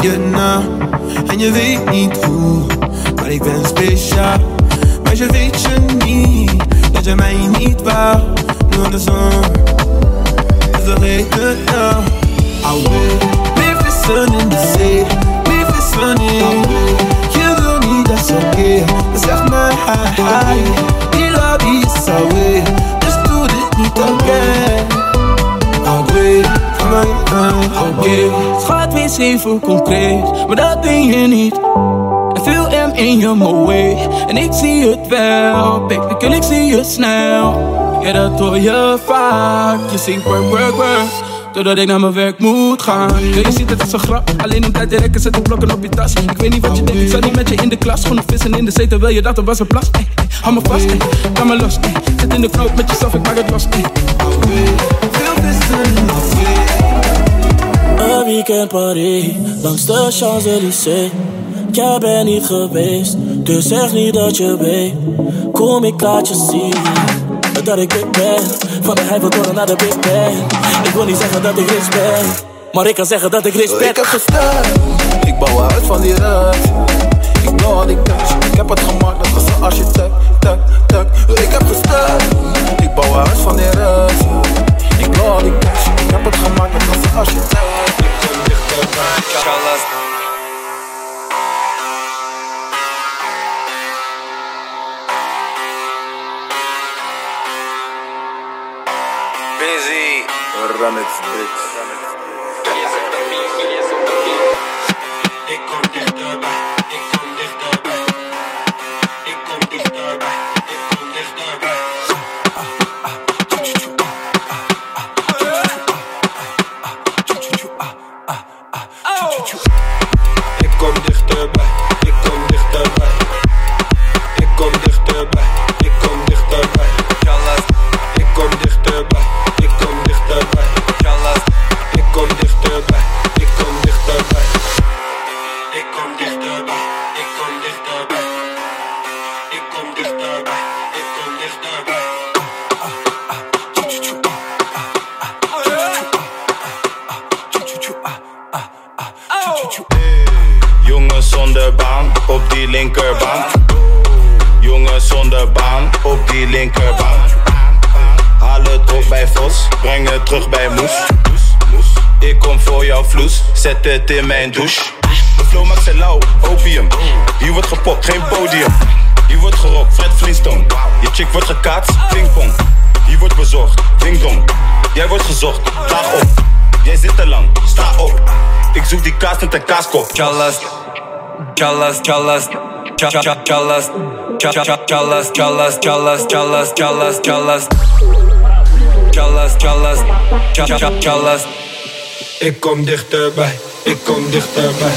besef je nou. En je weet niet hoe, maar ik ben speciaal. Maar je weet je niet, dat je mij niet wou. Nu aan de zon, dus vergeet het nou. I will Leave the sun in the zee Leave the sun in Je wil niet, dat is oké Zeg maar hi hi Die lobby is away Dus doe dit niet again Alweer, ga maar Oké Schat, wees even concreet Maar dat ben je niet en veel M in je moe En ik zie het wel Baby, ik zie het snel Ja, dat hoor je vaak Je zingt work, work, work Doordat ik naar mijn werk moet gaan. Ja, je ziet het als een grap. Alleen om tijd te rekken zet ik blokken op je tas. Ik weet niet wat je denkt, ik zat niet met je in de klas. Gewoon vissen in de zee terwijl je dat er was een plas. Ey, ey, hou me vast, ey, laat me los. Zit in de knoop met jezelf, ik maak het los. Ey. Veel vissen weekend party, langs de Champs-Élysées. Jij bent niet geweest, dus zeg niet dat je weet. Kom, ik laat je zien dat ik dik ben. Van de Heifeltoren naar de Big Ben. Ik wil niet zeggen dat ik rich ben, maar ik kan zeggen dat ik rich ben. Ik heb gestaan, ik bouw uit van die rust. Ik know al die cash, ik heb het gemaakt net als een architect. Tak, tak. Ik heb gestaan, ik bouw uit van die rust. Ik know al die cash, ik heb het gemaakt net als een architect. Busy. Ramets Dicks. Yes, Jongen zonder baan op die linkerbaan. Jongen zonder baan op die linkerbaan. Haal het op bij Vos, breng het terug bij Moes. Ik kom voor jouw vloes, zet het in mijn douche. De flow maakt ze lauw, opium. Hier wordt gepopt, geen podium. Hier wordt gerokt, Fred Flintstone. Je chick wordt gekaatst, pingpong. Hier wordt bezorgd, ding dong. Jij wordt gezocht, daag op. Jij zit te lang, sta op. Ik zoek die kaas met een kaaskop. Chalas, chalas, chalas, chalas, chalas, chalas, chalas, chalas, chalas, chalas. Chalas, chalas, chalas, chalas. Ik kom dichterbij, ik kom dichterbij.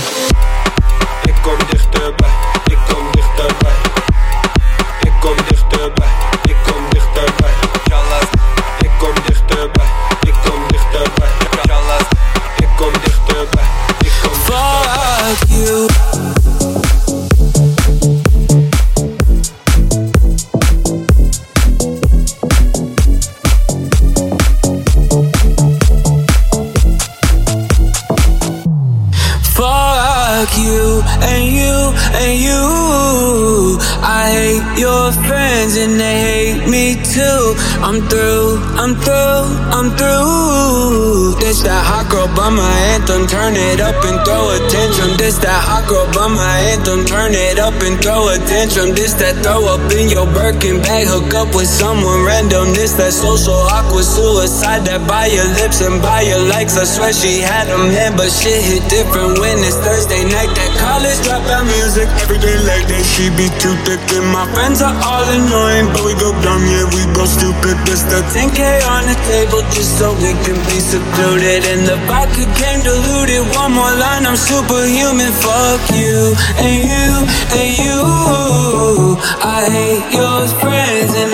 Friends and they hate me too. I'm through, I'm through, I'm through. This that hot girl my anthem. Turn it up and throw a tantrum. This that hot girl my anthem. Turn it up and throw a tantrum. This that throw up in your Birkin bag. Hook up with someone random. This that social awkward suicide that by your lips and by your likes. I swear she had them in, but shit hit different when it's Thursday night. That college dropout music. Every day like that, she be too thick. And my friends are all annoying, but we go dumb, yeah, we go stupid. This the 10K on the table just so we can be secluded. And the vodka came diluted. One more line, I'm superhuman. Fuck you and you and you. I hate your friends and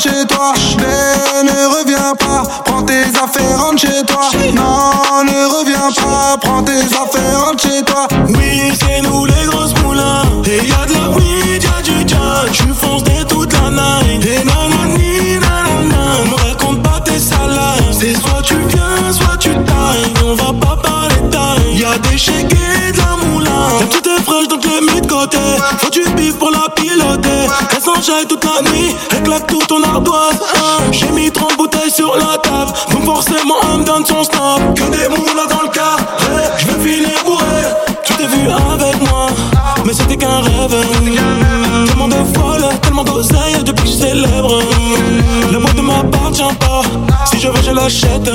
rentre chez toi. Et ne reviens pas, prends tes affaires, rentre chez toi. Non, ne reviens pas, prends tes affaires, rentre chez toi. Oui, c'est nous les grosses moulins. Et y'a de la weed, y'a du jazz. Tu fonces dès toute la night. Et nanani, nanana. Me raconte pas tes salades. C'est soit tu viens, soit tu tailles. On va pas parler taille. Y'a des chégués de la moulin. Tout est fraîche donc les mis de côté. Faut du bif pour la. S'enchaîne toute la nuit. Claque tout ton ardoise. J'ai mis 30 bouteilles sur la table. Donc forcément, on me donne son snap. Que des moulins dans le cas. Je veux filer bourré. Tu t'es vu avec moi, mais c'était qu'un rêve. Tellement de folle, tellement d'oseille depuis que je célèbre. La boîte ne m'appartient pas, si je veux, je l'achète.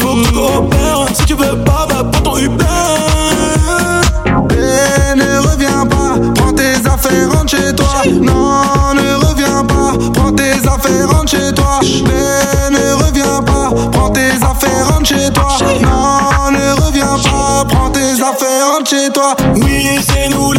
Faut que tu coopères, si tu veux pas, bah prends ton Uber. Chez toi. Ne reviens pas, prends tes affaires, rentre chez toi. Non, ne reviens pas, prends tes affaires, rentre chez toi. Oui, c'est nous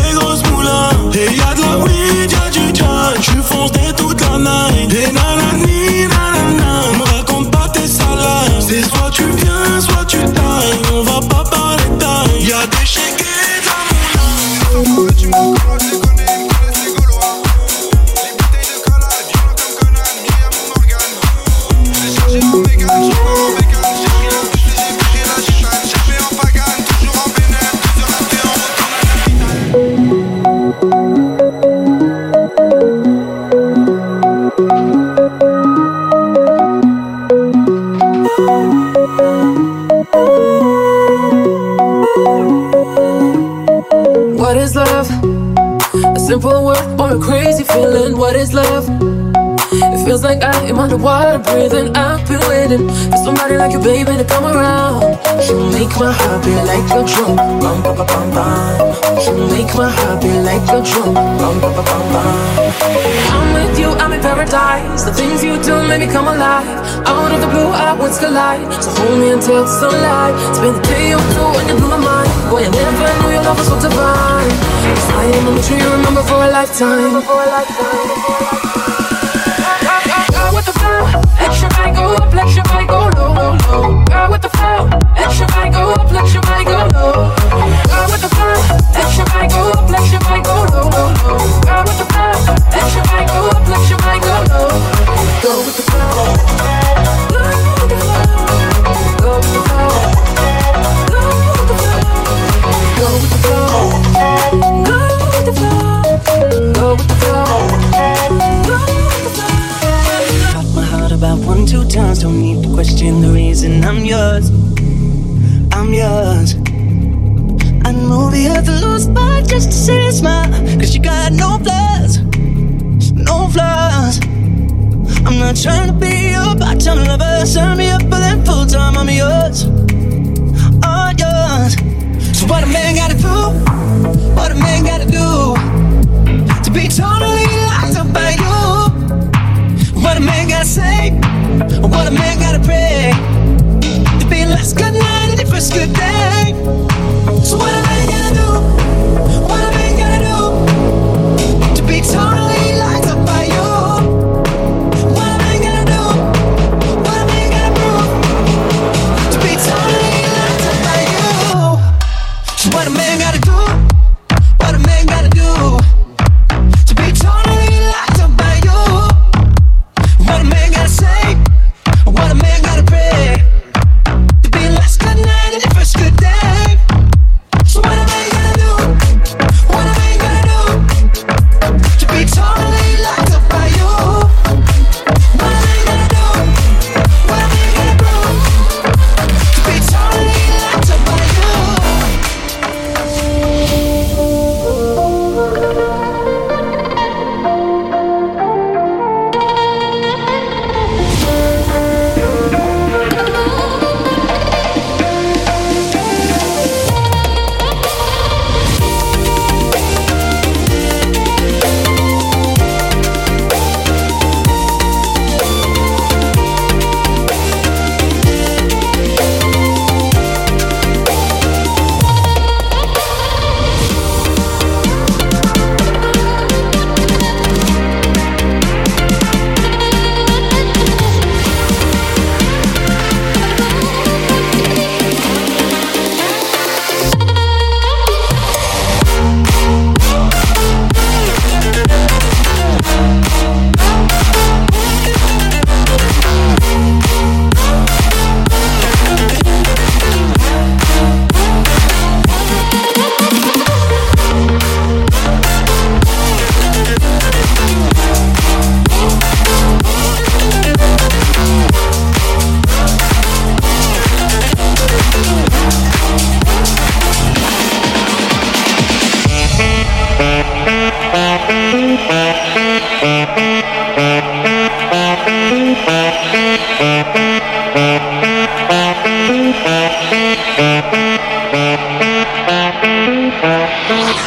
simple word or a crazy feeling. What is love? It feels like I am underwater breathing. I've been waiting for somebody like you, baby, to come around. You make my heart beat like a drum. Bum, bum, bum, bum, bum. You make my heart beat like a drum. Bum, bum, bum, bum, bum. I'm with you, I'm in paradise. The things you do make me come alive. Out of the blue, I once collide. So hold me until the sunlight. Spend the day or two when you blew my mind. Boy, I never knew your love was so divine. I am a tree you remember for a lifetime. For a lifetime. got no flaws, no flaws. I'm not trying to be your part-time lover. Sign me up for that full-time. I'm yours, all yours. So what a man gotta do? What a man gotta do to be totally locked up by you? What a man gotta say? What a man gotta pray? To be last good night and the first good day. So what?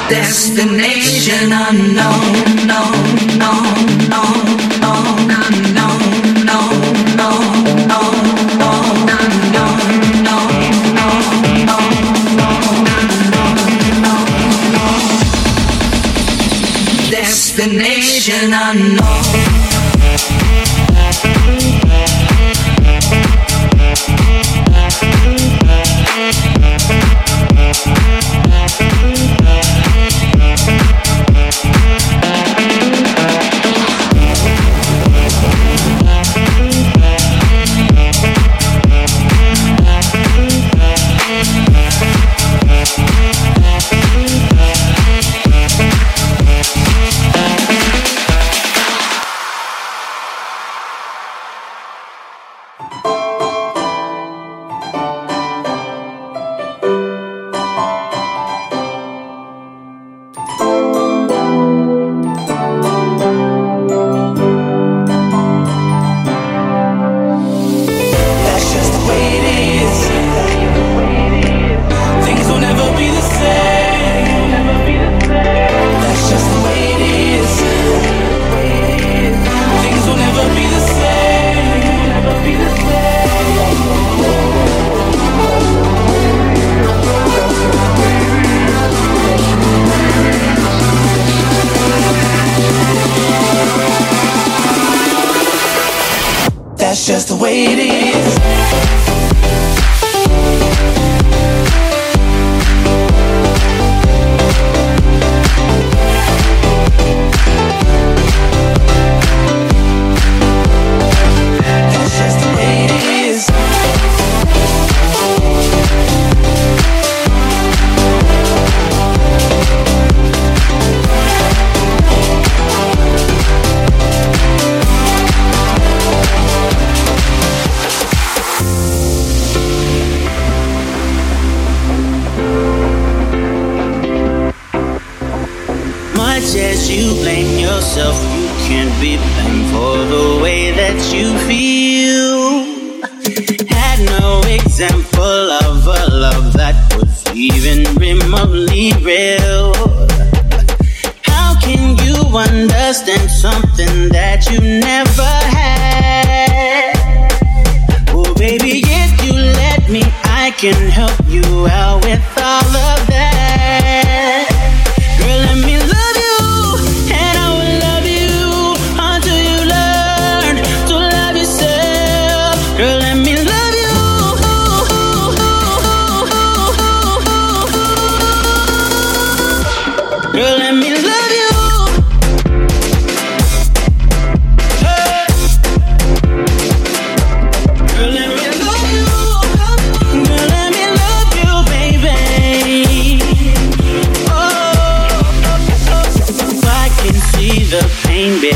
Destination unknown. can help while.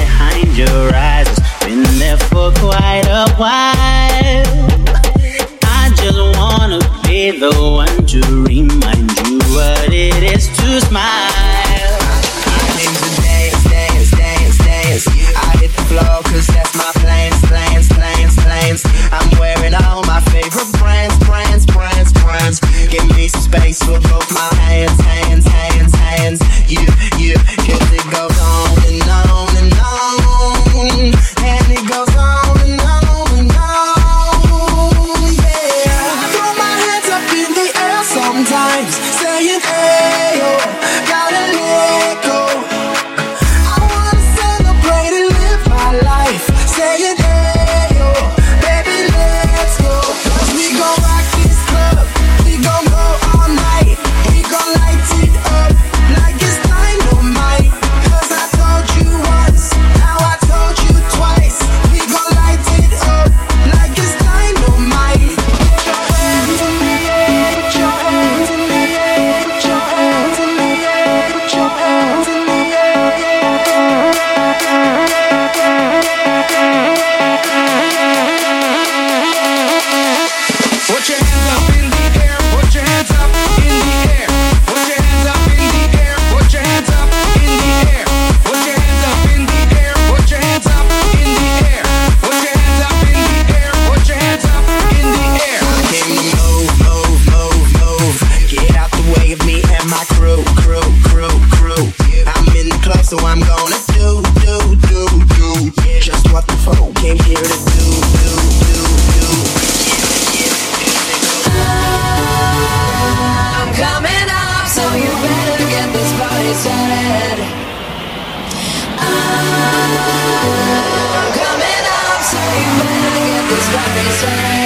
Say.